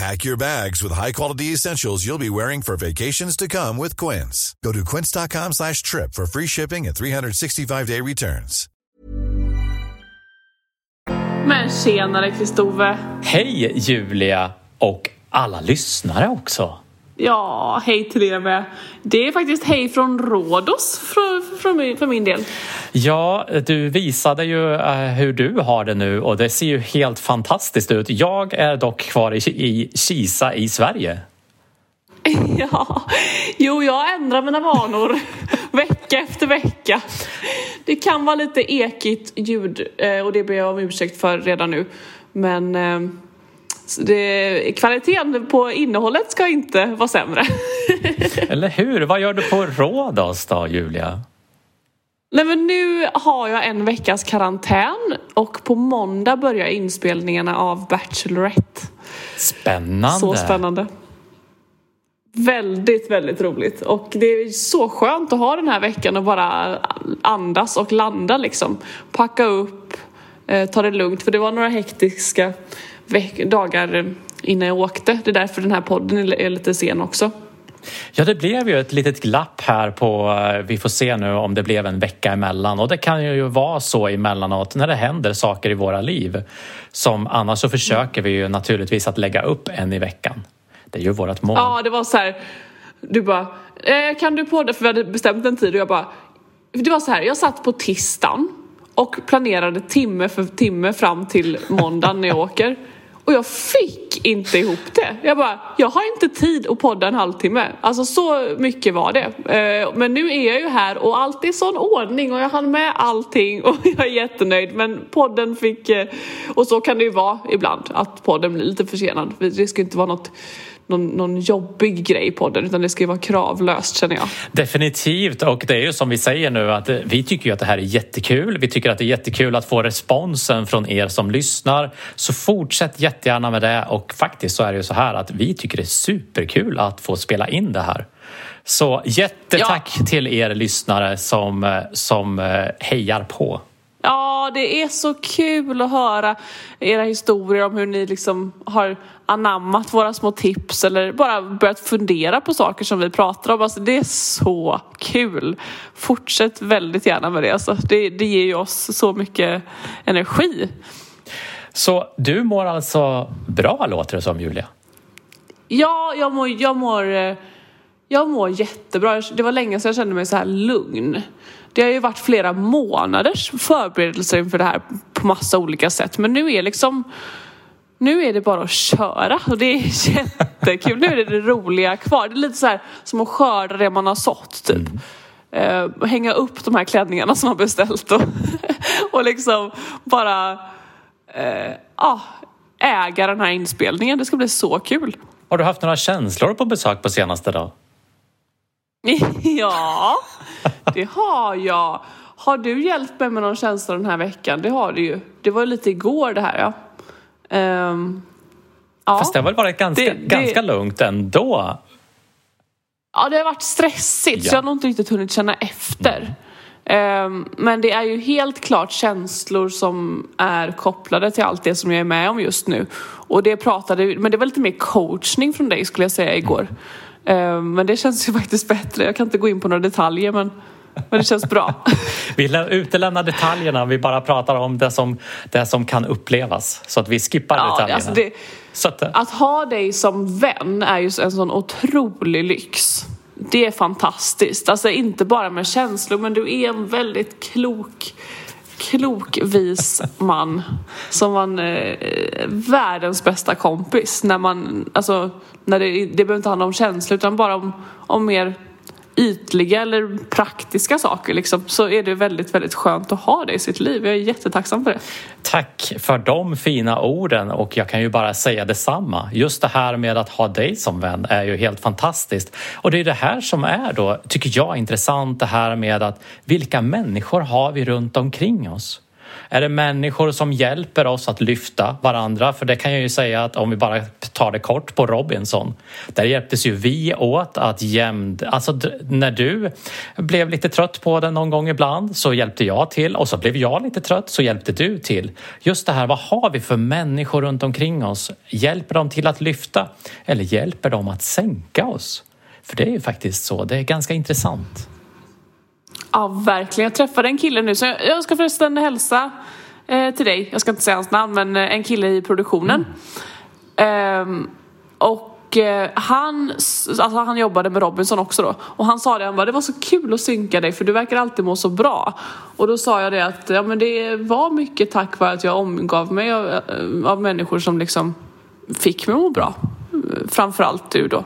Pack your bags with high-quality essentials you'll be wearing for vacations to come with Quince. Go to quince.com slash trip for free shipping and 365-day returns. Men tjenare Kristove. Hej Julia och alla lyssnare också. Ja, hej till er med. Det är faktiskt hej från Rhodos för, för, min, för min del. Ja, du visade ju uh, hur du har det nu och det ser ju helt fantastiskt ut. Jag är dock kvar i, i Kisa i Sverige. Ja, jo jag ändrar mina vanor vecka efter vecka. Det kan vara lite ekigt ljud eh, och det ber jag om ursäkt för redan nu. Men eh, det, kvaliteten på innehållet ska inte vara sämre. Eller hur? Vad gör du på Rhodos då, Julia? Nej men nu har jag en veckas karantän och på måndag börjar inspelningarna av Bachelorette. Spännande! Så spännande. Väldigt, väldigt roligt. Och det är så skönt att ha den här veckan och bara andas och landa liksom. Packa upp, eh, ta det lugnt. För det var några hektiska dagar innan jag åkte. Det är därför den här podden är lite sen också. Ja, det blev ju ett litet glapp här på, eh, vi får se nu om det blev en vecka emellan och det kan ju vara så emellanåt när det händer saker i våra liv. Som annars så försöker vi ju naturligtvis att lägga upp en i veckan. Det är ju vårt mål. Ja, det var så här, du bara, eh, kan du podda? För vi hade bestämt en tid och jag bara, det var så här, jag satt på tisdagen och planerade timme för timme fram till måndagen när jag åker. Och jag fick inte ihop det. Jag bara, jag har inte tid att podda en halvtimme. Alltså så mycket var det. Eh, men nu är jag ju här och allt är i sån ordning och jag hann med allting och jag är jättenöjd. Men podden fick, eh, och så kan det ju vara ibland, att podden blir lite försenad. Det ska inte vara något någon, någon jobbig grej i podden utan det ska ju vara kravlöst känner jag. Definitivt och det är ju som vi säger nu att vi tycker ju att det här är jättekul. Vi tycker att det är jättekul att få responsen från er som lyssnar. Så fortsätt jättegärna med det och faktiskt så är det ju så här att vi tycker det är superkul att få spela in det här. Så jättetack ja. till er lyssnare som, som eh, hejar på. Ja, det är så kul att höra era historier om hur ni liksom har anammat våra små tips eller bara börjat fundera på saker som vi pratar om. Alltså, det är så kul. Fortsätt väldigt gärna med det. Alltså, det, det ger ju oss så mycket energi. Så du mår alltså bra låter det som Julia? Ja, jag mår, jag mår, jag mår jättebra. Det var länge sedan jag kände mig så här lugn. Det har ju varit flera månaders förberedelser inför det här på massa olika sätt. Men nu är liksom nu är det bara att köra och det är jättekul. Nu är det det roliga kvar. Det är lite så här som att skörda det man har sått typ. Mm. Uh, hänga upp de här klänningarna som man beställt och, och liksom bara uh, uh, äga den här inspelningen. Det ska bli så kul. Har du haft några känslor på besök på senaste då? ja, det har jag. Har du hjälpt mig med någon känsla den här veckan? Det har du ju. Det var lite igår det här ja. Um, ja. Fast det har väl varit ganska, det, ganska det... lugnt ändå? Ja, det har varit stressigt ja. så jag har nog inte riktigt hunnit känna efter. Um, men det är ju helt klart känslor som är kopplade till allt det som jag är med om just nu. Och det pratade, men det var lite mer coachning från dig skulle jag säga igår. Um, men det känns ju faktiskt bättre. Jag kan inte gå in på några detaljer men men det känns bra. vi utelämnar detaljerna, vi bara pratar om det som, det som kan upplevas. Så att vi skippar ja, detaljerna. Alltså det, att, att, ha dig som vän är ju en sån otrolig lyx. Det är fantastiskt. Alltså inte bara med känslor, men du är en väldigt klok klok, vis man som var eh, världens bästa kompis. När man, alltså, när det, det behöver inte handla om känslor utan bara om, om mer ytliga eller praktiska saker liksom, så är det väldigt, väldigt skönt att ha det i sitt liv. Jag är jättetacksam för det. Tack för de fina orden och jag kan ju bara säga detsamma. Just det här med att ha dig som vän är ju helt fantastiskt. Och det är det här som är då, tycker jag, intressant det här med att vilka människor har vi runt omkring oss? Är det människor som hjälper oss att lyfta varandra? För det kan jag ju säga att om vi bara tar det kort på Robinson. Där hjälptes ju vi åt att jämn... Alltså när du blev lite trött på det någon gång ibland så hjälpte jag till och så blev jag lite trött så hjälpte du till. Just det här, vad har vi för människor runt omkring oss? Hjälper de till att lyfta eller hjälper de att sänka oss? För det är ju faktiskt så, det är ganska intressant. Ja, verkligen. Jag träffade en kille nu, så jag ska förresten hälsa eh, till dig. Jag ska inte säga hans namn, men eh, en kille i produktionen. Mm. Eh, och eh, han, alltså han jobbade med Robinson också då. Och han sa det, han bara, det var så kul att synka dig för du verkar alltid må så bra. Och då sa jag det att, ja men det var mycket tack vare att jag omgav mig av, eh, av människor som liksom fick mig att må bra. Framförallt du då.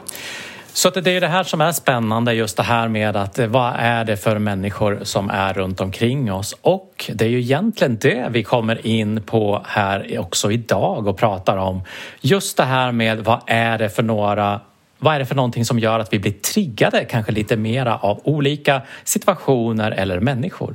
Så det är det här som är spännande, just det här med att eh, vad är det för människor som är runt omkring oss? Och det är ju egentligen det vi kommer in på här också idag och pratar om. Just det här med vad är det för några vad är det för någonting som gör att vi blir triggade kanske lite mera av olika situationer eller människor?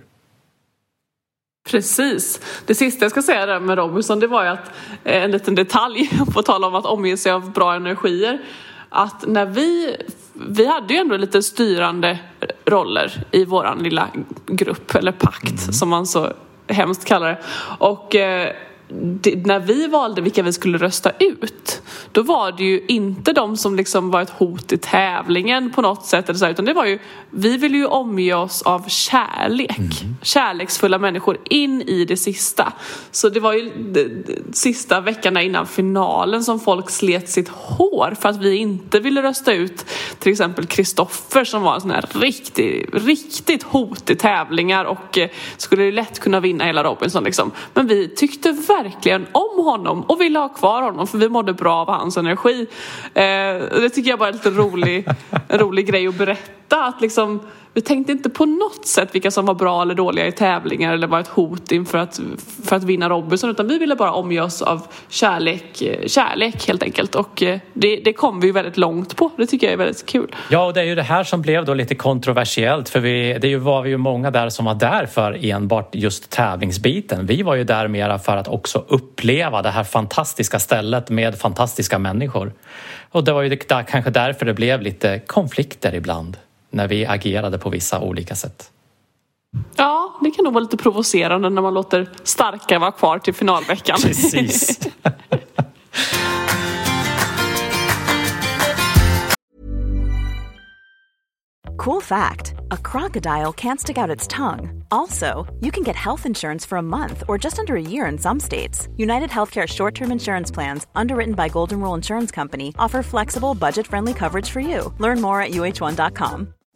Precis. Det sista jag ska säga där med Robinson det var ju att eh, en liten detalj på tal om att omge sig av bra energier att när vi, vi hade ju ändå lite styrande roller i våran lilla grupp eller pakt mm. som man så hemskt kallar det. Och eh, det, när vi valde vilka vi skulle rösta ut då var det ju inte de som liksom var ett hot i tävlingen på något sätt eller så, utan det var ju vi ville ju omge oss av kärlek mm. kärleksfulla människor in i det sista så det var ju de, de, sista veckorna innan finalen som folk slet sitt hår för att vi inte ville rösta ut till exempel Kristoffer som var en sån här riktig, riktigt hot i tävlingar och eh, skulle lätt kunna vinna hela Robinson liksom. men vi tyckte verkligen om honom och ville ha kvar honom för vi mådde bra av hans energi. Eh, det tycker jag bara är en lite rolig, rolig grej att berätta. Att liksom, vi tänkte inte på något sätt vilka som var bra eller dåliga i tävlingar eller var ett hot inför att, för att vinna Robinson utan vi ville bara omge oss av kärlek, kärlek helt enkelt och eh, det, det kom vi ju väldigt långt på. Det tycker jag är väldigt kul. Ja, och det är ju det här som blev då lite kontroversiellt för vi, det var vi ju många där som var där för enbart just tävlingsbiten. Vi var ju där mera för att också uppleva det här fantastiska stället med fantastiska människor. Och det var ju där, kanske därför det blev lite konflikter ibland när vi agerade på vissa olika sätt. Ja, det kan nog vara lite provocerande när man låter starka vara kvar till finalveckan. Precis. cool fact a crocodile can't stick out its tongue. Also, you can get health insurance for a month or just under a year in some states. United Healthcare short term insurance plans, underwritten by Golden Rule Insurance Company, offer flexible, budget friendly coverage for you. Learn more at uh1.com.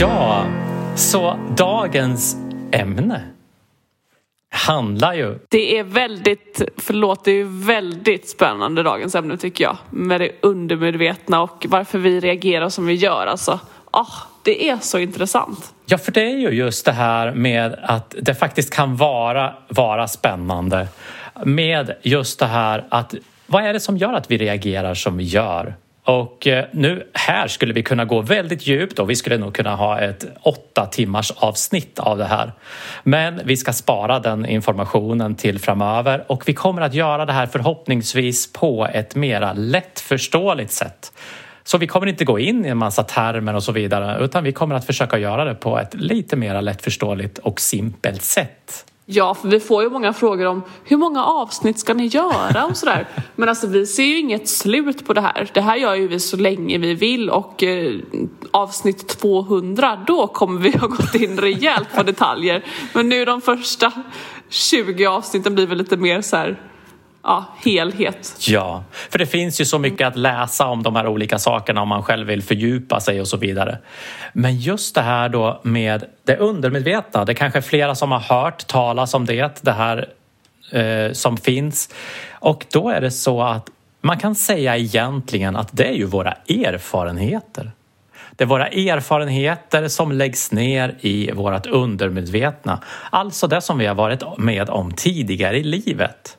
Ja, så dagens ämne handlar ju... Det är väldigt, förlåt, det är väldigt spännande dagens ämne tycker jag. Med det undermedvetna och varför vi reagerar som vi gör. Alltså, oh, det är så intressant. Ja, för det är ju just det här med att det faktiskt kan vara, vara spännande med just det här att vad är det som gör att vi reagerar som vi gör? Och eh, nu här skulle vi kunna gå väldigt djupt och vi skulle nog kunna ha ett åtta timmars avsnitt av det här. Men vi ska spara den informationen till framöver och vi kommer att göra det här förhoppningsvis på ett mera lättförståeligt sätt. Så vi kommer inte gå in i en massa termer och så vidare utan vi kommer att försöka göra det på ett lite mer lättförståeligt och simpelt sätt. Ja, för vi får ju många frågor om hur många avsnitt ska ni göra och sådär. Men alltså vi ser ju inget slut på det här. Det här gör ju vi så länge vi vill och eh, avsnitt 200 då kommer vi ha gått in rejält på detaljer. Men nu de första 20 avsnitten blir väl lite mer så här ja, helhet. Ja, för det finns ju så mycket att läsa om de här olika sakerna om man själv vill fördjupa sig och så vidare. Men just det här då med det undermedvetna, det är kanske är flera som har hört talas om det, det här eh, som finns. Och då är det så att man kan säga egentligen att det är ju våra erfarenheter. Det är våra erfarenheter som läggs ner i vårt undermedvetna. Alltså det som vi har varit med om tidigare i livet.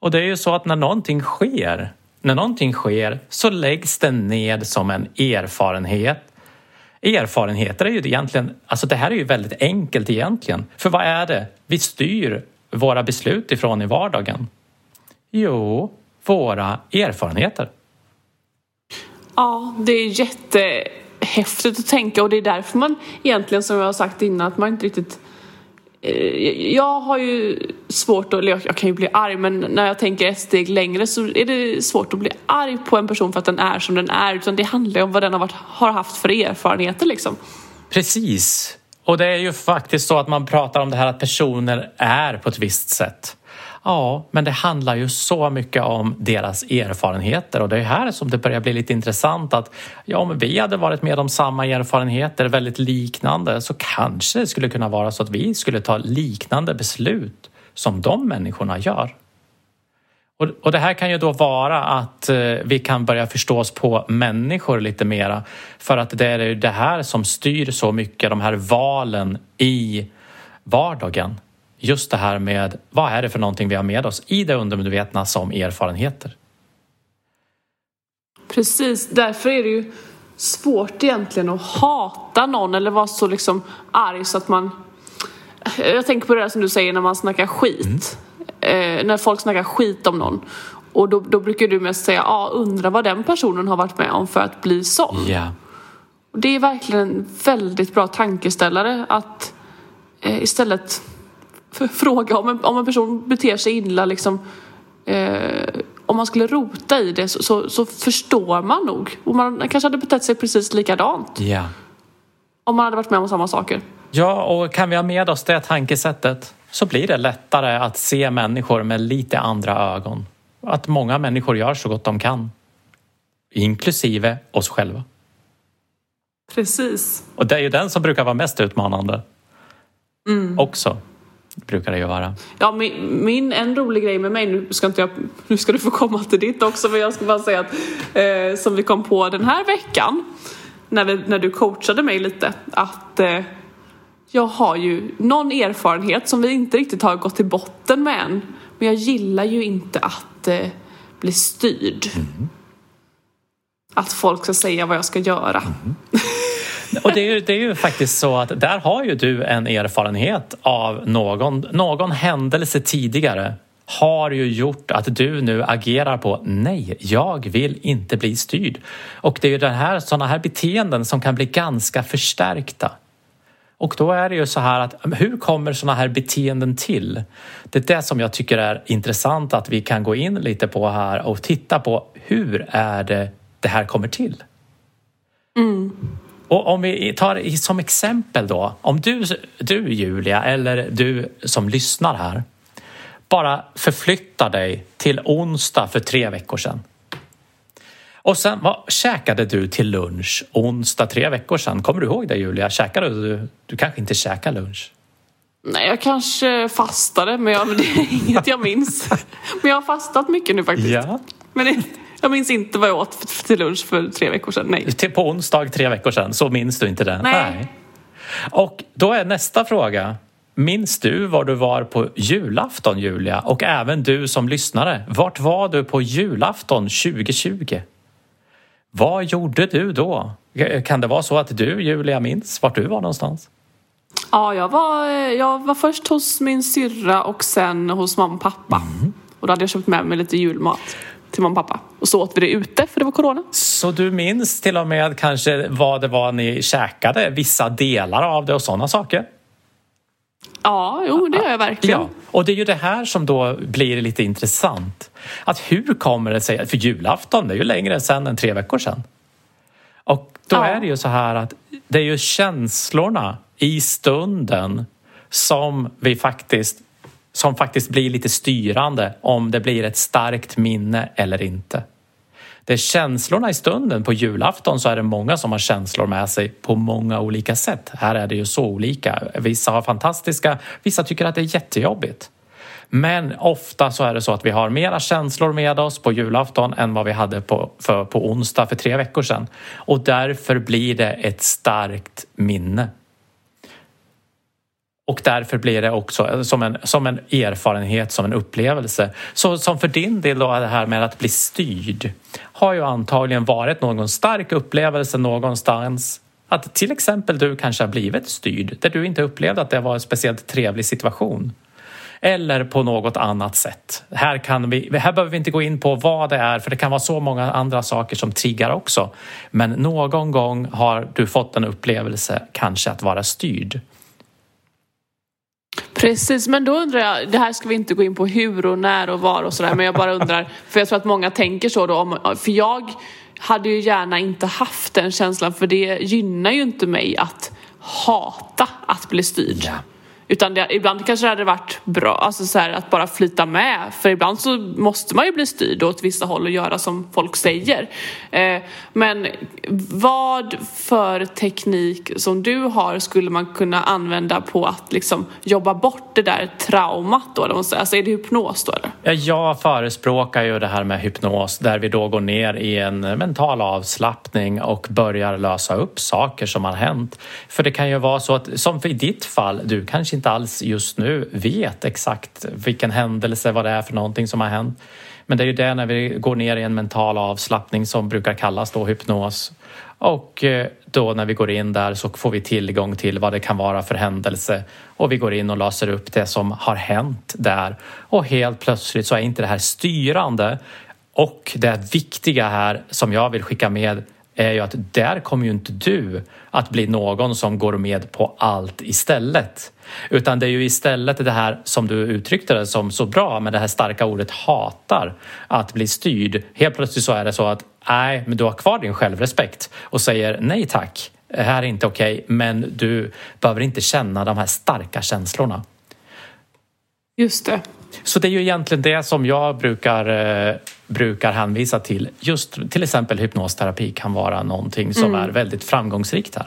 Och det är ju så att när någonting sker, när någonting sker så läggs det ned som en erfarenhet. Erfarenheter är ju egentligen, alltså det här är ju väldigt enkelt egentligen. För vad är det vi styr våra beslut ifrån i vardagen? Jo, våra erfarenheter. Ja, det är jättehäftigt att tänka och det är därför man egentligen som jag har sagt innan att man inte riktigt Eh, jag har ju svårt att, jag kan ju bli arg men när jag tänker ett steg längre så är det svårt att bli arg på en person för att den är som den är utan det handlar ju om vad den har, varit, har haft för erfarenheter liksom. Precis. Och det är ju faktiskt så att man pratar om det här att personer är på ett visst sätt. Ja, men det handlar ju så mycket om deras erfarenheter och det är här som det börjar bli lite intressant att ja, om vi hade varit med om samma erfarenheter, väldigt liknande, så kanske det skulle kunna vara så att vi skulle ta liknande beslut som de människorna gör. Och, det här kan ju då vara att eh, vi kan börja förstå oss på människor lite mera för att det är det här som styr så mycket, de här valen i vardagen just det här med vad är det för någonting vi har med oss i det undermedvetna som erfarenheter. Precis, därför är det ju svårt egentligen att hata någon eller vara så liksom arg så att man... Jag tänker på det där som du säger när man snackar skit. Mm. Eh, när folk snackar skit om någon. Och då, då brukar du mest säga, ja ah, undra vad den personen har varit med om för att bli sån. Yeah. Och det är verkligen en väldigt bra tankeställare att eh, istället fråga om en, om en person beter sig illa liksom eh, om man skulle rota i det så, så, så, förstår man nog. Och man kanske hade betett sig precis likadant. Ja. Om man hade varit med om samma saker. Ja, och kan vi ha med oss det tankesättet så blir det lättare att se människor med lite andra ögon. Att många människor gör så gott de kan. Inklusive oss själva. Precis. Och det är ju den som brukar vara mest utmanande. Mm. Också brukar det ju vara. Ja, min, min en rolig grej med mig, nu ska, inte jag, nu ska du få komma till ditt också, men jag ska bara säga att eh, som vi kom på den här veckan när, vi, när du coachade mig lite, att eh, jag har ju någon erfarenhet som vi inte riktigt har gått till botten med än. Men jag gillar ju inte att eh, bli styrd. Mm. Att folk ska säga vad jag ska göra. Mm. Och det är, ju, det är ju faktiskt så att där har ju du en erfarenhet av någon, någon händelse tidigare har ju gjort att du nu agerar på nej, jag vill inte bli styrd. Och det är ju den här, sådana här beteenden som kan bli ganska förstärkta. Och då är det ju så här att hur kommer sådana här beteenden till? Det är det som jag tycker är intressant att vi kan gå in lite på här och titta på hur är det det här kommer till? Mm. Och om vi tar som exempel då, om du, du Julia eller du som lyssnar här bara förflyttar dig till onsdag för tre veckor sedan. Och sen, vad käkade du till lunch onsdag tre veckor sedan? Kommer du ihåg det Julia? Käkade du? Du kanske inte käkade lunch? Nej, jag kanske fastade, men, jag, men det är inget jag minns. men jag har fastat mycket nu faktiskt. Ja. Men det, jag minns inte vad jag åt till lunch för tre veckor sedan. Nej. Till på onsdag tre veckor sedan, så minns du inte det? Nej. Nej. Och då är nästa fråga. Minns du var du var på julafton, Julia? Och även du som lyssnare. Vart var du på julafton 2020? Vad gjorde du då? Kan det vara så att du, Julia, minns vart du var någonstans? Ja, jag var, jag var först hos min syrra och sen hos mamma och pappa. Mm. Och då hade jag köpt med mig lite julmat till mamma och pappa. Och så åt vi det ute för det var corona. Så du minns till och med kanske vad det var ni käkade? Vissa delar av det och sådana saker? Ja, jo det gör jag verkligen. Ja, och det är ju det här som då blir lite intressant. Att hur kommer det sig, för julafton det är ju längre sen än tre veckor sedan. Och då Ja. är det ju så här att det är ju känslorna i stunden som vi faktiskt som faktiskt blir lite styrande om det blir ett starkt minne eller inte. Det är känslorna i stunden. På julafton så är det många som har känslor med sig på många olika sätt. Här är det ju så olika. Vissa har fantastiska, vissa tycker att det är jättejobbigt. Men ofta så är det så att vi har mera känslor med oss på julafton än vad vi hade på, för, på onsdag för tre veckor sedan. Och därför blir det ett starkt minne. Och därför blir det också som en, som en erfarenhet, som en upplevelse. Så som för din del då, det här med att bli styrd har ju antagligen varit någon stark upplevelse någonstans att till exempel du kanske har blivit styrd där du inte upplevde att det var en speciellt trevlig situation. Eller på något annat sätt. Här, kan vi, här behöver vi inte gå in på vad det är för det kan vara så många andra saker som triggar också. Men någon gång har du fått en upplevelse kanske att vara styrd. Precis, men då undrar jag, det här ska vi inte gå in på hur och när och var och sådär, men jag bara undrar, för jag tror att många tänker så då, om, för jag hade ju gärna inte haft den känslan, för det gynnar ju inte mig att hata att bli styrd. Ja. Utan det, ibland kanske det hade varit bra alltså så här, att bara flyta med. För ibland så måste man ju bli styrd åt vissa håll och göra som folk säger. Eh, men vad för teknik som du har skulle man kunna använda på att liksom jobba bort det där traumat då? Alltså är det hypnos då eller? Jag förespråkar ju det här med hypnos där vi då går ner i en mental avslappning och börjar lösa upp saker som har hänt. För det kan ju vara så att, som i ditt fall, du kanske inte alls just nu vet exakt vilken händelse, vad det är för någonting som har hänt. Men det är ju det när vi går ner i en mental avslappning som brukar kallas då hypnos. Och eh, då när vi går in där så får vi tillgång till vad det kan vara för händelse och vi går in och löser upp det som har hänt där. Och helt plötsligt så är inte det här styrande och det viktiga här som jag vill skicka med är ju att där kommer ju inte du att bli någon som går med på allt istället. Utan det är ju istället det här som du uttryckte det som så bra med det här starka ordet hatar att bli styrd. Helt plötsligt så är det så att nej, men du har kvar din självrespekt och säger nej tack, det här är inte okej, men du behöver inte känna de här starka känslorna. Just det. Så det är ju egentligen det som jag brukar, eh, brukar hänvisa till. Just till exempel hypnosterapi kan vara någonting som är väldigt framgångsrikt här.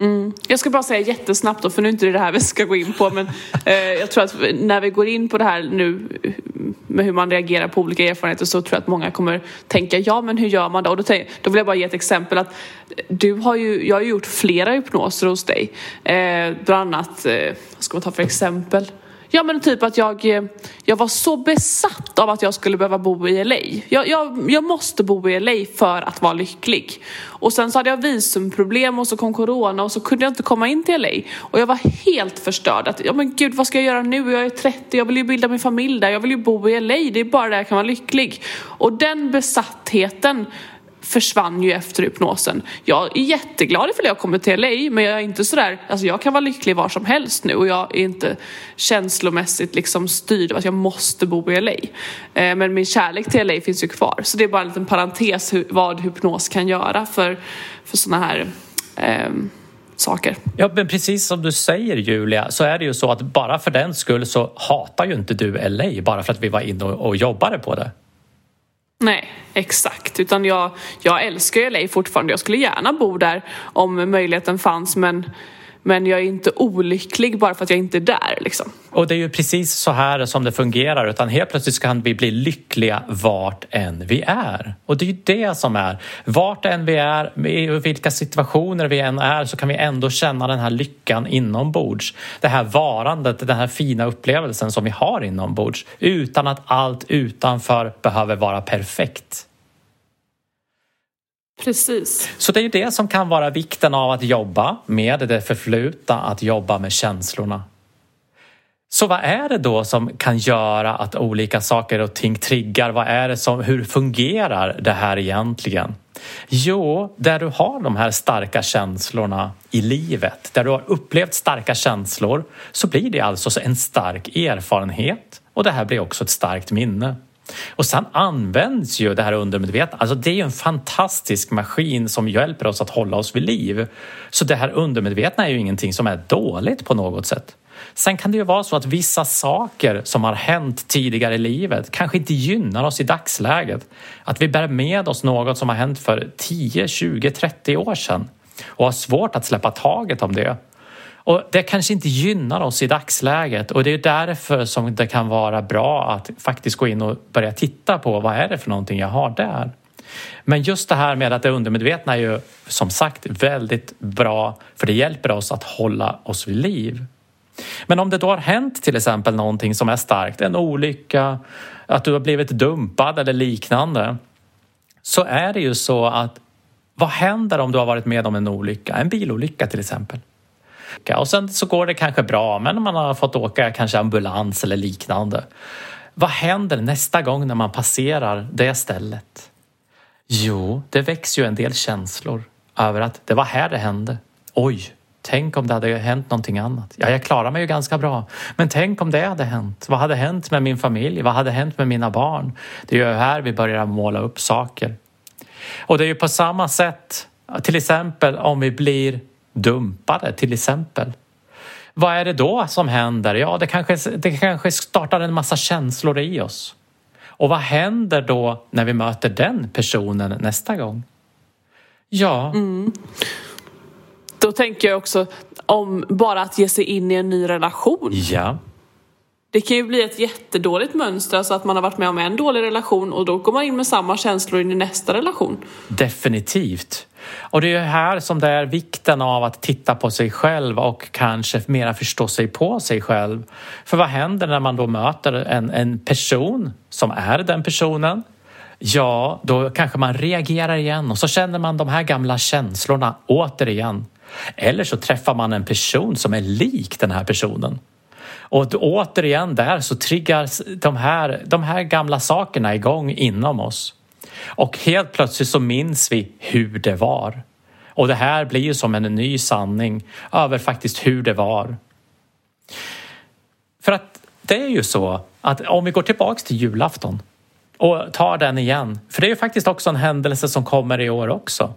Mm. Jag ska bara säga jättesnabbt då, för nu är inte det det här vi ska gå in på, men eh, jag tror att när vi går in på det här nu med hur man reagerar på olika erfarenheter så tror jag att många kommer tänka, ja men hur gör man då? Och då, tänk, då vill jag bara ge ett exempel att du har ju, jag har ju gjort flera hypnoser hos dig. Eh, bland annat, eh, vad ska man ta för exempel? Ja men typ att jag, eh, jag var så besatt av att jag skulle behöva bo i LA. Jag, jag, jag måste bo i LA för att vara lycklig. Och sen så hade jag visumproblem och så kom corona och så kunde jag inte komma in till LA. Och jag var helt förstörd. Att, ja men gud vad ska jag göra nu? Jag är 30, jag vill ju bilda min familj där. Jag vill ju bo i LA, det är bara där jag kan vara lycklig. Och den besattheten försvann ju efter hypnosen. Jag är jätteglad ifall jag kommer till LA men jag är inte sådär, alltså jag kan vara lycklig var som helst nu och jag är inte känslomässigt liksom styrd av att jag måste bo i LA. Eh, men min kärlek till LA finns ju kvar. Så det är bara en liten parentes vad hypnos kan göra för, för sådana här ehm, saker. Ja, men precis som du säger Julia så är det ju så att bara för den skull så hatar ju inte du LA bara för att vi var inne och, och jobbade på det. Nej, exakt. Utan jag, jag älskar LA fortfarande. Jag skulle gärna bo där om möjligheten fanns men, men jag är inte olycklig bara för att jag inte är där liksom. Och det är ju precis så här som det fungerar utan helt plötsligt kan vi bli lyckliga vart än vi är. Och det är ju det som är. Vart än vi är, i vilka situationer vi än är så kan vi ändå känna den här lyckan inombords. Det här varandet, den här fina upplevelsen som vi har inombords utan att allt utanför behöver vara perfekt. Precis. Så det är ju det som kan vara vikten av att jobba med det förflutna, att jobba med känslorna. Så vad är det då som kan göra att olika saker och ting triggar? Vad är det som, hur fungerar det här egentligen? Jo, där du har de här starka känslorna i livet, där du har upplevt starka känslor, så blir det alltså en stark erfarenhet och det här blir också ett starkt minne. Och sen används ju det här undermedvetna, alltså det är ju en fantastisk maskin som hjälper oss att hålla oss vid liv. Så det här undermedvetna är ju ingenting som är dåligt på något sätt. Sen kan det ju vara så att vissa saker som har hänt tidigare i livet kanske inte gynnar oss i dagsläget. Att vi bär med oss något som har hänt för 10, 20, 30 år sedan och har svårt att släppa taget om det. Och det kanske inte gynnar oss i dagsläget och det är därför som det kan vara bra att faktiskt gå in och börja titta på vad är det för någonting jag har där. Men just det här med att det undermedvetna är ju som sagt väldigt bra för det hjälper oss att hålla oss vid liv. Men om det då har hänt till exempel någonting som är starkt, en olycka, att du har blivit dumpad eller liknande, så är det ju så att vad händer om du har varit med om en olycka, en bilolycka till exempel? Och sen så går det kanske bra, men man har fått åka kanske ambulans eller liknande. Vad händer nästa gång när man passerar det stället? Jo, det väcks ju en del känslor över att det var här det hände. Oj, Tänk om det hade hänt någonting annat. Ja, jag klarar mig ju ganska bra. Men tänk om det hade hänt. Vad hade hänt med min familj? Vad hade hänt med mina barn? Det är ju här vi börjar måla upp saker. Och det är ju på samma sätt, till exempel om vi blir dumpade, till exempel. Vad är det då som händer? Ja, det kanske, det kanske startar en massa känslor i oss. Och vad händer då när vi möter den personen nästa gång? Ja, mm. Då tänker jag också om bara att ge sig in i en ny relation. Ja. Det kan ju bli ett jättedåligt mönster, alltså att man har varit med om en dålig relation och då går man in med samma känslor in i nästa relation. Definitivt. Och det är här som det är vikten av att titta på sig själv och kanske mera förstå sig på sig själv. För vad händer när man då möter en, en person som är den personen? Ja, då kanske man reagerar igen och så känner man de här gamla känslorna återigen. Eller så träffar man en person som är lik den här personen. Och återigen där så triggas de här, de här gamla sakerna igång inom oss. Och helt plötsligt så minns vi hur det var. Och det här blir ju som en ny sanning över faktiskt hur det var. För att det är ju så att om vi går tillbaks till julafton och tar den igen, för det är ju faktiskt också en händelse som kommer i år också.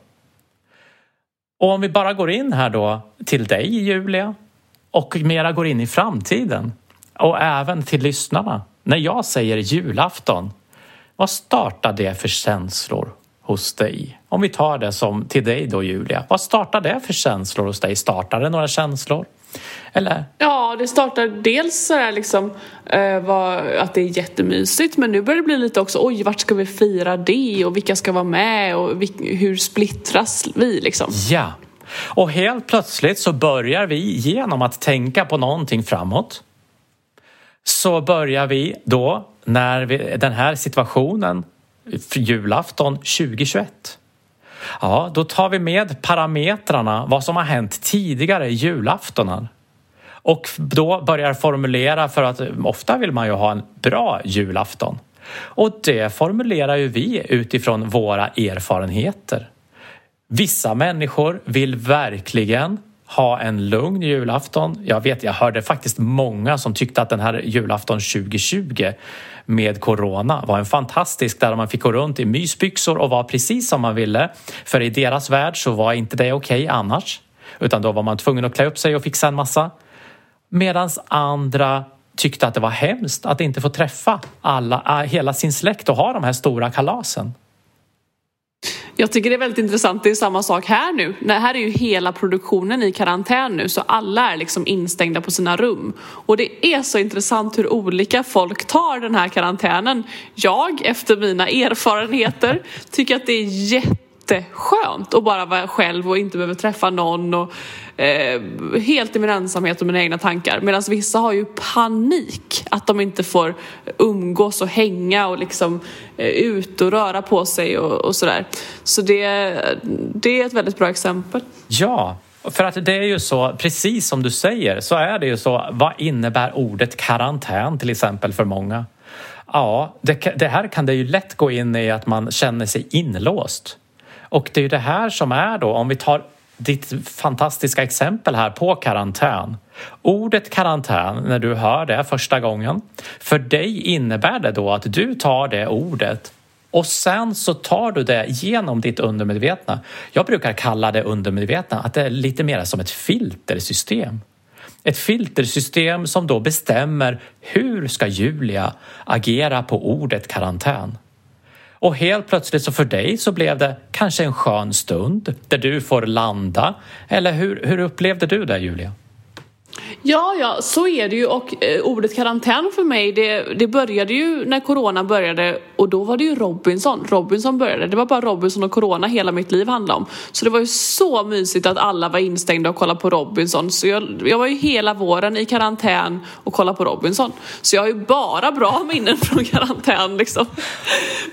Och om vi bara går in här då till dig Julia och mera går in i framtiden och även till lyssnarna. När jag säger julafton, vad startar det för känslor hos dig? Om vi tar det som till dig då Julia, vad startar det för känslor hos dig? Startar det några känslor? Eller? Ja, det startar dels så här liksom eh, var, att det är jättemysigt men nu börjar det bli lite också oj, vart ska vi fira det och vilka ska vara med och hur splittras vi liksom? Ja, och helt plötsligt så börjar vi genom att tänka på någonting framåt så börjar vi då när vi, den här situationen julafton 2021 Ja, då tar vi med parametrarna, vad som har hänt tidigare julaftonar. Och då börjar formulera för att ofta vill man ju ha en bra julafton. Och det formulerar ju vi utifrån våra erfarenheter. Vissa människor vill verkligen ha en lugn julafton. Jag vet, jag hörde faktiskt många som tyckte att den här julafton 2020 med corona var en fantastisk där man fick gå runt i mysbyxor och vara precis som man ville. För i deras värld så var inte det okej okay annars. Utan då var man tvungen att klä upp sig och fixa en massa. Medan andra tyckte att det var hemskt att inte få träffa alla, eh, hela sin släkt och ha de här stora kalasen. Jag tycker det är väldigt intressant. Det är samma sak här nu. Det här är ju hela produktionen i karantän nu så alla är liksom instängda på sina rum. Och det är så intressant hur olika folk tar den här karantänen. Jag, efter mina erfarenheter, tycker att det är jätteskönt att bara vara själv och inte behöva träffa någon och eh, helt i min ensamhet och mina egna tankar. Medan vissa har ju panik att de inte får umgås och hänga och liksom eh, ut och röra på sig och, och sådär. Så det, det är ett väldigt bra exempel. Ja, För att det är ju så, precis som du säger, så är det ju så. Vad innebär ordet karantän till exempel för många? Ja, det, det här kan det ju lätt gå in i att man känner sig inlåst. Och det är ju det här som är då, om vi tar ditt fantastiska exempel här på karantän. Ordet karantän, när du hör det första gången, för dig innebär det då att du tar det ordet och sen så tar du det genom ditt undermedvetna. Jag brukar kalla det undermedvetna att det är lite mer som ett filtersystem. Ett filtersystem som då bestämmer hur ska Julia agera på ordet karantän. Och helt plötsligt så för dig så blev det kanske en skön stund där du får landa. Eller hur, hur upplevde du det Julia? Ja, ja, så är det ju och eh, ordet karantän för mig det, det började ju när corona började och då var det ju Robinson. Robinson började. Det var bara Robinson och corona hela mitt liv handlade om. Så det var ju så mysigt att alla var instängda och kollade på Robinson. Så jag, jag var ju hela våren i karantän och kollade på Robinson. Så jag har ju bara bra minnen från karantän liksom.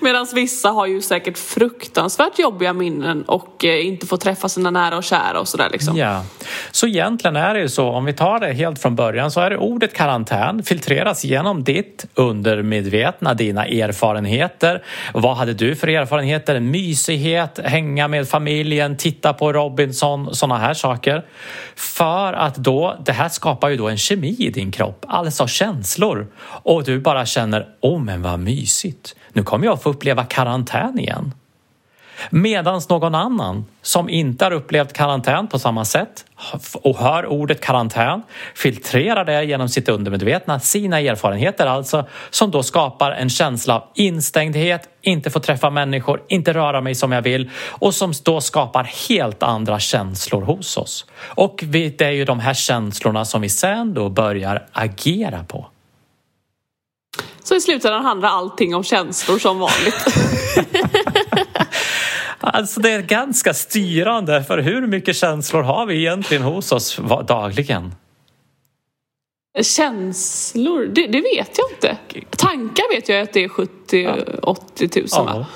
Medan vissa har ju säkert fruktansvärt jobbiga minnen och eh, inte får träffa sina nära och kära och sådär liksom. Ja, så egentligen är det ju så om vi tar det helt från början så är det ordet karantän filtreras genom ditt undermedvetna, dina erfarenheter. Vad hade du för erfarenheter? Mysighet, hänga med familjen, titta på Robinson, sådana här saker. För att då, det här skapar ju då en kemi i din kropp, alltså känslor. Och du bara känner, åh oh, men vad mysigt, nu kommer jag få uppleva karantän igen. Medans någon annan som inte har upplevt karantän på samma sätt och hör ordet karantän filtrerar det genom sitt undermedvetna, sina erfarenheter alltså, som då skapar en känsla av instängdhet, inte få träffa människor, inte röra mig som jag vill och som då skapar helt andra känslor hos oss. Och det är ju de här känslorna som vi sen då börjar agera på. Så i slutändan handlar allting om känslor som vanligt. Alltså det är ganska styrande för hur mycket känslor har vi egentligen hos oss dagligen? Känslor? Det, det vet jag inte. Tankar vet jag att det är 70-80 tusen va?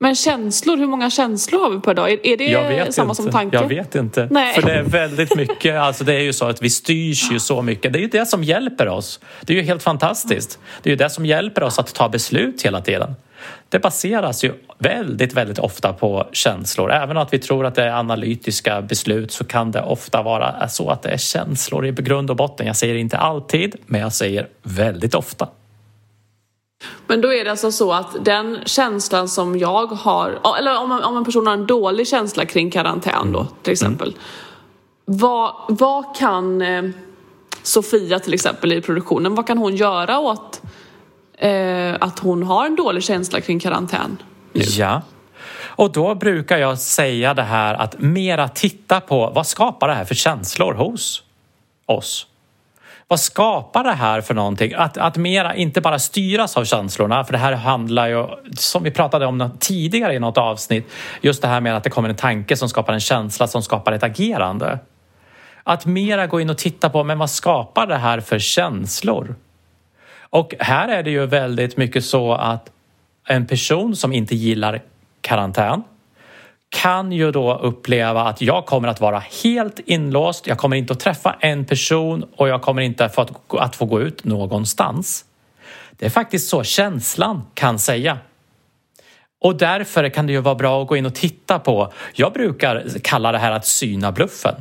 Men känslor, hur många känslor har vi per dag? Är, är det samma inte. som tanke? Jag vet inte. Nej. För det är väldigt mycket, alltså det är ju så att vi styrs ju så mycket. Det är ju det som hjälper oss. Det är ju helt fantastiskt. Det är ju det som hjälper oss att ta beslut hela tiden. Det baseras ju väldigt, väldigt ofta på känslor. Även om vi tror att det är analytiska beslut så kan det ofta vara så att det är känslor i grund och botten. Jag säger inte alltid, men jag säger väldigt ofta. Men då är det alltså så att den känslan som jag har, eller om, om en person har en dålig känsla kring karantän då till exempel. Mm. Vad, vad kan eh, Sofia till exempel i produktionen, vad kan hon göra åt eh, att hon har en dålig känsla kring karantän? Nu? Ja. Och då brukar jag säga det här att mera titta på vad skapar det här för känslor hos oss? Vad skapar det här för någonting? Att, att mera inte bara styras av känslorna, för det här handlar ju, som vi pratade om tidigare i något avsnitt, just det här med att det kommer en tanke som skapar en känsla som skapar ett agerande. Att mera gå in och titta på, men vad skapar det här för känslor? Och här är det ju väldigt mycket så att en person som inte gillar karantän kan ju då uppleva att jag kommer att vara helt inlåst. Jag kommer inte att träffa en person och jag kommer inte att få, att få gå ut någonstans. Det är faktiskt så känslan kan säga. Och därför kan det ju vara bra att gå in och titta på, jag brukar kalla det här att syna bluffen.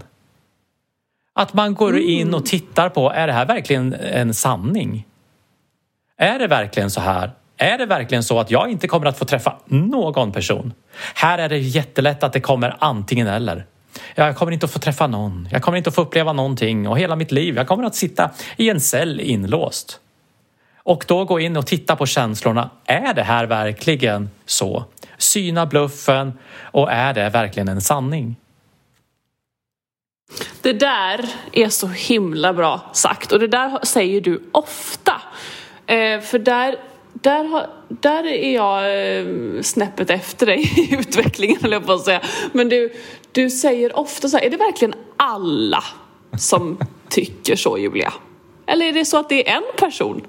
Att man går in och tittar på, är det här verkligen en sanning? Är det verkligen så här? Är det verkligen så att jag inte kommer att få träffa någon person? Här är det jättelätt att det kommer antingen eller. Jag kommer inte att få träffa någon. Jag kommer inte att få uppleva någonting och hela mitt liv. Jag kommer att sitta i en cell inlåst. Och då gå in och titta på känslorna. Är det här verkligen så? Syna bluffen och är det verkligen en sanning? Det där är så himla bra sagt och det där säger du ofta. Eh, för där där, har, där är jag eh, snäppet efter dig i utvecklingen, höll jag på att säga. Men du, du säger ofta så här, är det verkligen alla som tycker så, Julia? Eller är det så att det är en person?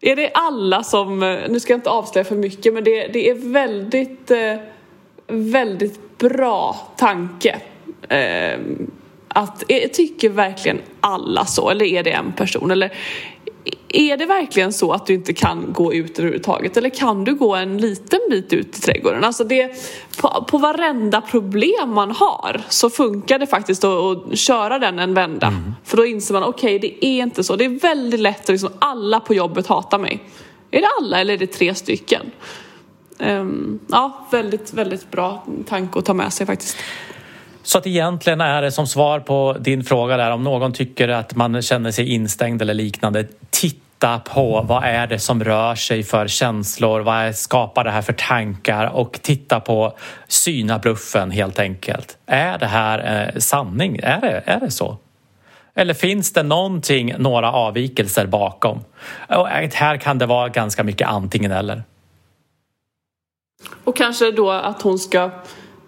Är det alla som, eh, nu ska jag inte avslöja för mycket, men det, det är väldigt, eh, väldigt bra tanke. Eh, att, tycker verkligen alla så eller är det en person? Eller är det verkligen så att du inte kan gå ut överhuvudtaget eller kan du gå en liten bit ut i trädgården? Alltså det, på, på varenda problem man har så funkar det faktiskt att, att köra den en vända. Mm. För då inser man, okej okay, det är inte så. Det är väldigt lätt att liksom, alla på jobbet hatar mig. Är det alla eller är det tre stycken? Um, ja, väldigt, väldigt bra tanke att ta med sig faktiskt. Så att egentligen är det som svar på din fråga där om någon tycker att man känner sig instängd eller liknande. Titta på vad är det som rör sig för känslor, vad skapar det här för tankar och titta på syna bluffen helt enkelt. Är det här eh, sanning? Är det, är det så? Eller finns det någonting, några avvikelser bakom? Och här kan det vara ganska mycket antingen eller. Och kanske då att hon ska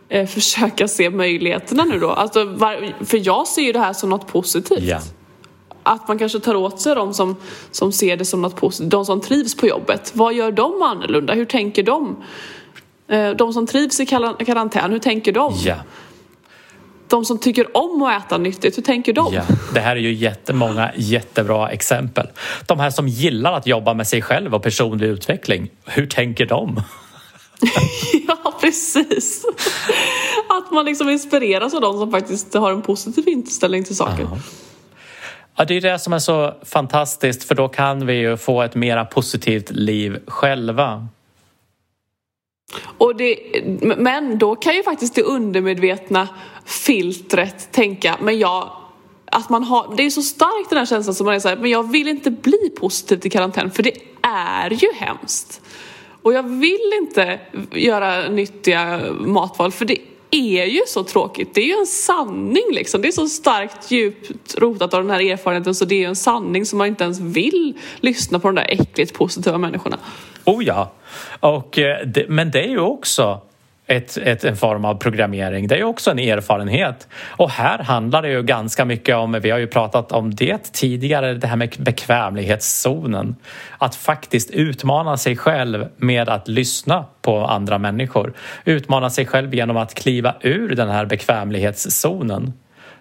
eh, försöka se möjligheterna nu då. Alltså, var, för jag ser ju det här som något positivt. Ja. Att man kanske tar åt sig de som, som ser det som något positivt, de som trivs på jobbet. Vad gör de annorlunda? Hur tänker de? Eh, de som trivs i karantän, hur tänker de? Ja. De som tycker om att äta nyttigt, hur tänker de? Ja, det här är ju jättemånga jättebra exempel. De här som gillar att jobba med sig själv och personlig utveckling, hur tänker de? ja, precis. Att man liksom inspireras av de som faktiskt har en positiv inställning till saker. Aha. Ja, det är det som är så fantastiskt för då kan vi ju få ett mera positivt liv själva. Och det, men då kan ju faktiskt det undermedvetna filtret tänka, men jag att man har, det är så starkt den här känslan som man är såhär, men jag vill inte bli positiv till karantän för det är ju hemskt. Och jag vill inte göra nyttiga matval för det är ju så tråkigt. Det är ju en sanning liksom. Det är så starkt djupt rotat av den här erfarenheten så det är ju en sanning som man inte ens vill lyssna på de där äckligt positiva människorna. Oh ja, och, eh, men det är ju också ett, ett, en form av programmering. Det är ju också en erfarenhet. Och här handlar det ju ganska mycket om, vi har ju pratat om det tidigare, det här med bekvämlighetszonen. Att faktiskt utmana sig själv med att lyssna på andra människor. Utmana sig själv genom att kliva ur den här bekvämlighetszonen.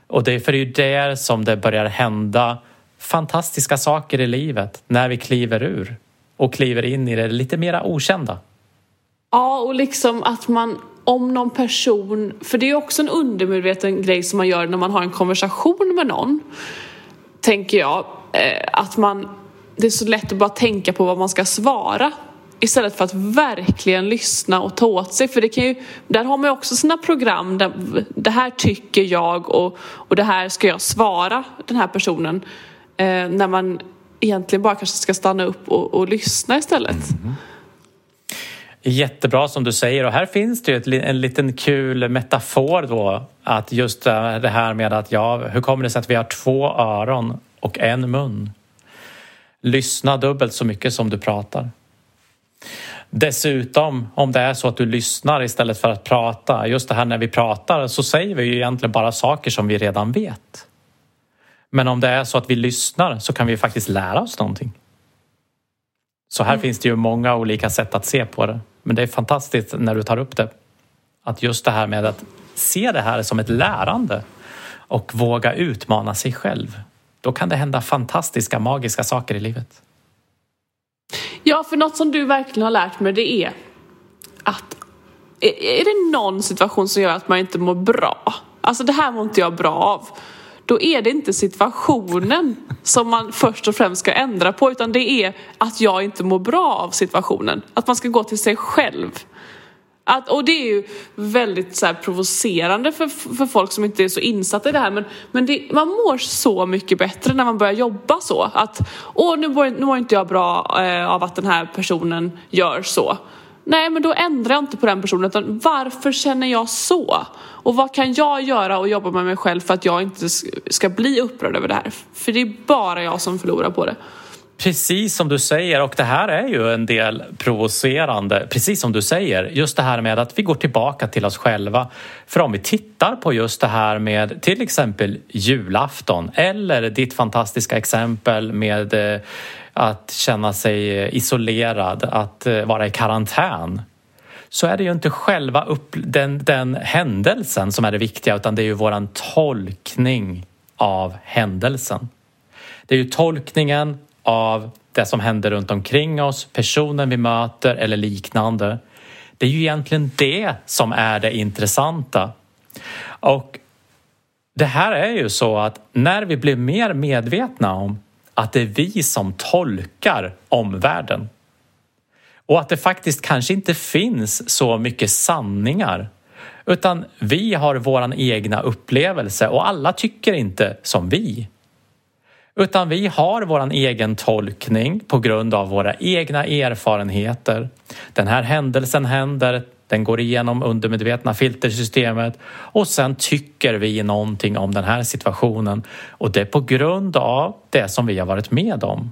Och det är för det är ju där som det börjar hända fantastiska saker i livet, när vi kliver ur och kliver in i det lite mera okända. Ja, och liksom att man om någon person, för det är också en undermedveten grej som man gör när man har en konversation med någon, tänker jag, eh, att man, det är så lätt att bara tänka på vad man ska svara istället för att verkligen lyssna och ta åt sig. För det kan ju, där har man ju också sina program där det här tycker jag och, och det här ska jag svara den här personen. Eh, när man egentligen bara kanske ska stanna upp och, och lyssna istället. Mm. Jättebra som du säger och här finns det ju en liten kul metafor då att just det här med att ja, hur kommer det sig att vi har två öron och en mun? Lyssna dubbelt så mycket som du pratar. Dessutom, om det är så att du lyssnar istället för att prata, just det här när vi pratar så säger vi ju egentligen bara saker som vi redan vet. Men om det är så att vi lyssnar så kan vi faktiskt lära oss någonting. Så här mm. finns det ju många olika sätt att se på det. Men det är fantastiskt när du tar upp det. Att just det här med att se det här som ett lärande och våga utmana sig själv. Då kan det hända fantastiska, magiska saker i livet. Ja, för något som du verkligen har lärt mig det är att är det någon situation som gör att man inte mår bra, alltså det här mår inte jag bra av, då är det inte situationen som man först och främst ska ändra på utan det är att jag inte mår bra av situationen. Att man ska gå till sig själv. Att, och det är ju väldigt så här, provocerande för, för folk som inte är så insatta i det här men, men det, man mår så mycket bättre när man börjar jobba så. Att åh nu mår, nu mår inte jag bra eh, av att den här personen gör så. Nej, men då ändrar jag inte på den personen utan varför känner jag så? Och vad kan jag göra och jobba med mig själv för att jag inte ska bli upprörd över det här? För det är bara jag som förlorar på det. Precis som du säger och det här är ju en del provocerande, precis som du säger, just det här med att vi går tillbaka till oss själva. För om vi tittar på just det här med till exempel julafton eller ditt fantastiska exempel med eh, att känna sig isolerad, att eh, vara i karantän så är det ju inte själva upp, den, den händelsen som är det viktiga utan det är ju våran tolkning av händelsen. Det är ju tolkningen av det som händer runt omkring oss, personen vi möter eller liknande. Det är ju egentligen det som är det intressanta. Och det här är ju så att när vi blir mer medvetna om att det är vi som tolkar omvärlden och att det faktiskt kanske inte finns så mycket sanningar utan vi har våran egna upplevelse och alla tycker inte som vi. Utan vi har våran egen tolkning på grund av våra egna erfarenheter. Den här händelsen händer, den går igenom undermedvetna filtersystemet och sen tycker vi någonting om den här situationen och det är på grund av det som vi har varit med om.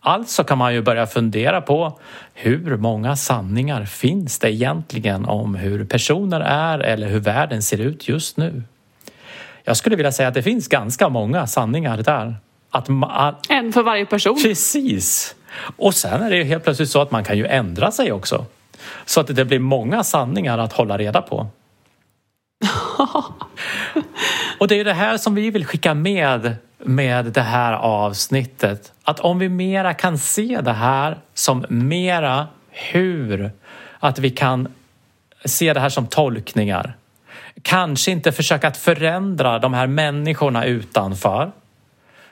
Alltså kan man ju börja fundera på hur många sanningar finns det egentligen om hur personer är eller hur världen ser ut just nu? Jag skulle vilja säga att det finns ganska många sanningar där. Att man... En för varje person. Precis! Och sen är det ju helt plötsligt så att man kan ju ändra sig också. Så att det blir många sanningar att hålla reda på. Och det är det här som vi vill skicka med med det här avsnittet. Att om vi mera kan se det här som mera hur, att vi kan se det här som tolkningar. Kanske inte försöka att förändra de här människorna utanför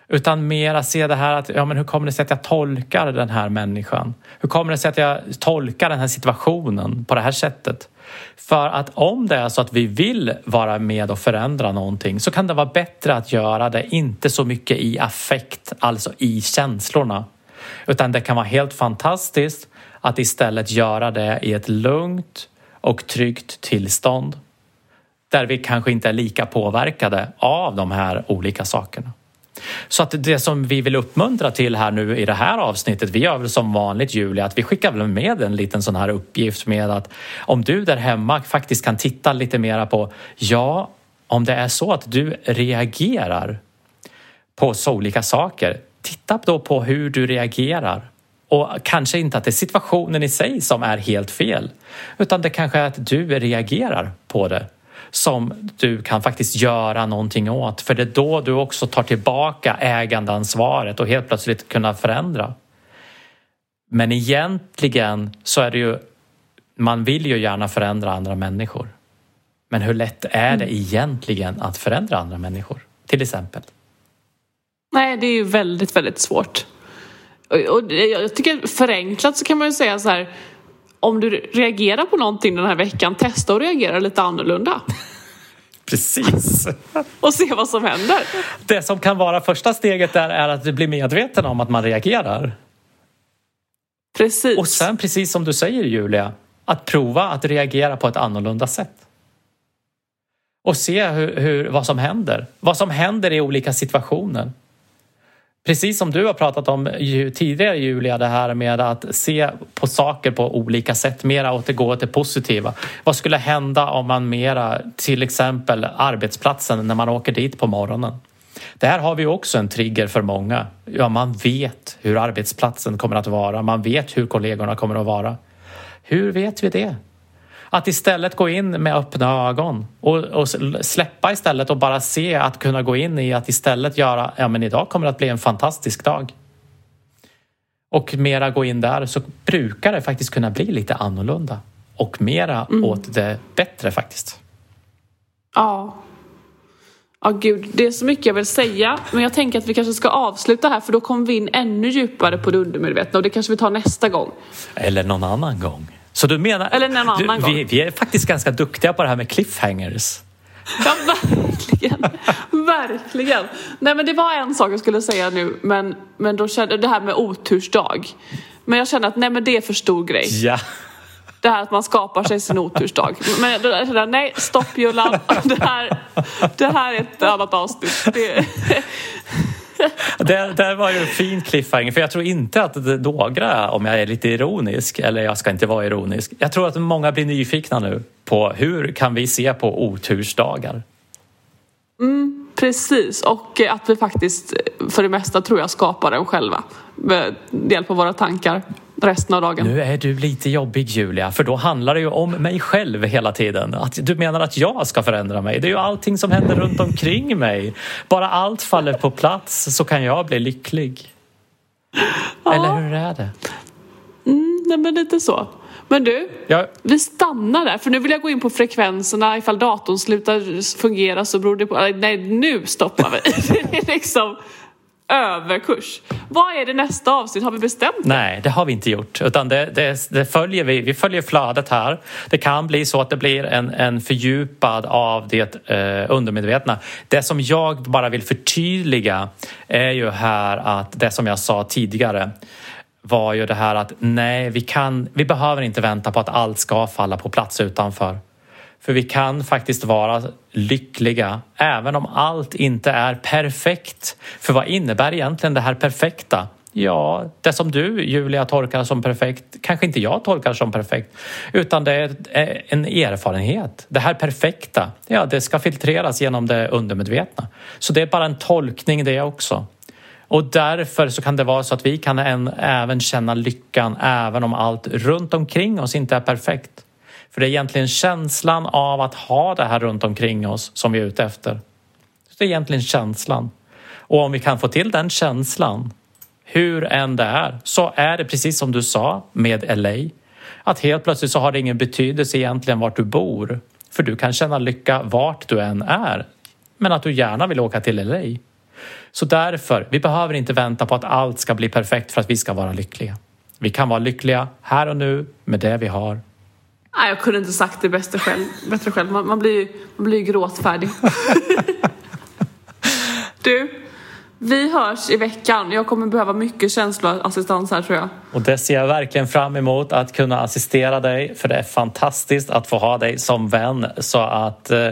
utan mera se det här att ja, men hur kommer det sig att jag tolkar den här människan? Hur kommer det sig att jag tolkar den här situationen på det här sättet? För att om det är så att vi vill vara med och förändra någonting så kan det vara bättre att göra det inte så mycket i affekt, alltså i känslorna. Utan det kan vara helt fantastiskt att istället göra det i ett lugnt och tryggt tillstånd där vi kanske inte är lika påverkade av de här olika sakerna. Så att det som vi vill uppmuntra till här nu i det här avsnittet, vi gör väl som vanligt Julia, att vi skickar väl med en liten sån här uppgift med att om du där hemma faktiskt kan titta lite mera på, ja, om det är så att du reagerar på så olika saker, titta då på hur du reagerar. Och kanske inte att det är situationen i sig som är helt fel, utan det kanske är att du reagerar på det som du kan faktiskt göra någonting åt. För det är då du också tar tillbaka ägandeansvaret och helt plötsligt kunna förändra. Men egentligen så är det ju, man vill ju gärna förändra andra människor. Men hur lätt är det mm. egentligen att förändra andra människor? Till exempel. Nej, det är ju väldigt, väldigt svårt. Och jag tycker förenklat så kan man ju säga så här om du reagerar på någonting den här veckan, testa att reagera lite annorlunda. Precis. och se vad som händer. Det som kan vara första steget där är att du blir medveten om att man reagerar. Precis. Och sen precis som du säger Julia, att prova att reagera på ett annorlunda sätt. Och se hur, hur, vad som händer. Vad som händer i olika situationer. Precis som du har pratat om tidigare Julia, det här med att se på saker på olika sätt, mera återgå till positiva. Vad skulle hända om man mera, till exempel arbetsplatsen, när man åker dit på morgonen? Där har vi också en trigger för många. Ja, man vet hur arbetsplatsen kommer att vara. Man vet hur kollegorna kommer att vara. Hur vet vi det? Att istället gå in med öppna ögon och, och, släppa istället och bara se att kunna gå in i att istället göra, ja men idag kommer det att bli en fantastisk dag. Och mera gå in där så brukar det faktiskt kunna bli lite annorlunda och mera mm. åt det bättre faktiskt. Ja. Ja gud, det är så mycket jag vill säga men jag tänker att vi kanske ska avsluta här för då kommer vi in ännu djupare på det undermedvetna och det kanske vi tar nästa gång. Eller någon annan gång. Så du menar... Eller någon annan du, gång. Vi, vi, är faktiskt ganska duktiga på det här med cliffhangers. Ja, verkligen. verkligen. Nej, men det var en sak jag skulle säga nu, men, men då kände det här med otursdag. Men jag känner att nej, men det är för stor grej. Ja. Det här att man skapar sig sin otursdag. Men jag kände, nej, stopp Julan. Det här, det här är ett annat avsnitt. Det, det, där var ju en fin cliffhanger för jag tror inte att några, om jag är lite ironisk, eller jag ska inte vara ironisk, jag tror att många blir nyfikna nu på hur kan vi se på otursdagar? Mm, precis, och eh, att vi faktiskt eh, för det mesta tror jag skapar den själva med hjälp av våra tankar resten av dagen. Nu är du lite jobbig Julia, för då handlar det ju om mig själv hela tiden. Att du menar att jag ska förändra mig. Det är ju allting som händer runt omkring mig. Bara allt faller på plats så kan jag bli lycklig. Ja. Eller hur är det? Mm, nej men lite så. Men du, Jag, vi stannar där för nu vill jag gå in på frekvenserna. Ifall datorn slutar fungera så beror det på... Nej, nu stoppar vi. Det är liksom överkurs. Vad är det nästa avsnitt? Har vi bestämt det? Nej, det har vi inte gjort. Utan det, det, det följer vi. Vi följer flödet här. Det kan bli så att det blir en, en fördjupad av det eh, undermedvetna. Det som jag bara vill förtydliga är ju här att det som jag sa tidigare var ju det här att nej, vi, kan, vi behöver inte vänta på att allt ska falla på plats utanför. För vi kan faktiskt vara lyckliga även om allt inte är perfekt. För vad innebär egentligen det här perfekta? Ja, det som du Julia tolkar som perfekt kanske inte jag tolkar som perfekt. Utan det är en erfarenhet. Det här perfekta, ja det ska filtreras genom det undermedvetna. Så det är bara en tolkning det också. Och därför så kan det vara så att vi kan en, även känna lyckan även om allt runt omkring oss inte är perfekt. För det är egentligen känslan av att ha det här runt omkring oss som vi är ute efter. Så det är egentligen känslan. Och om vi kan få till den känslan, hur än det är, så är det precis som du sa med LA. Att helt plötsligt så har det ingen betydelse egentligen vart du bor. För du kan känna lycka vart du än är. Men att du gärna vill åka till LA. Så därför, vi behöver inte vänta på att allt ska bli perfekt för att vi ska vara lyckliga. Vi kan vara lyckliga här och nu med det vi har. Nej, jag kunde inte sagt det bättre själv. Bättre själv. Man, man, blir, ju- man blir ju gråtfärdig. du, vi hörs i veckan. Jag kommer behöva mycket känsloassistans här tror jag. Och det ser jag verkligen fram emot att kunna assistera dig för det är fantastiskt att få ha dig som vän. Så att eh,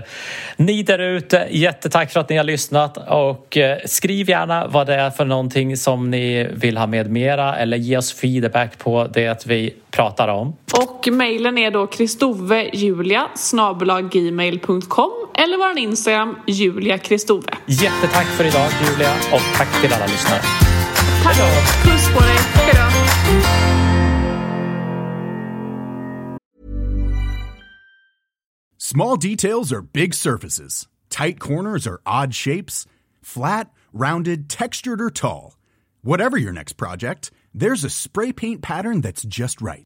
ni där ute, jättetack för att ni har lyssnat och eh, skriv gärna vad det är för någonting som ni vill ha med mera eller ge oss feedback på det vi pratar om. Och mejlen är då kristovejulia gmail.com eller vår Instagram Julia Kristove. Jättetack för idag Julia och tack till alla lyssnare. Tack! Puss på dig! Hejdå! Small details are big surfaces. Tight corners are odd shapes. Flat, rounded, textured, or tall. Whatever your next project, there's a spray paint pattern that's just right.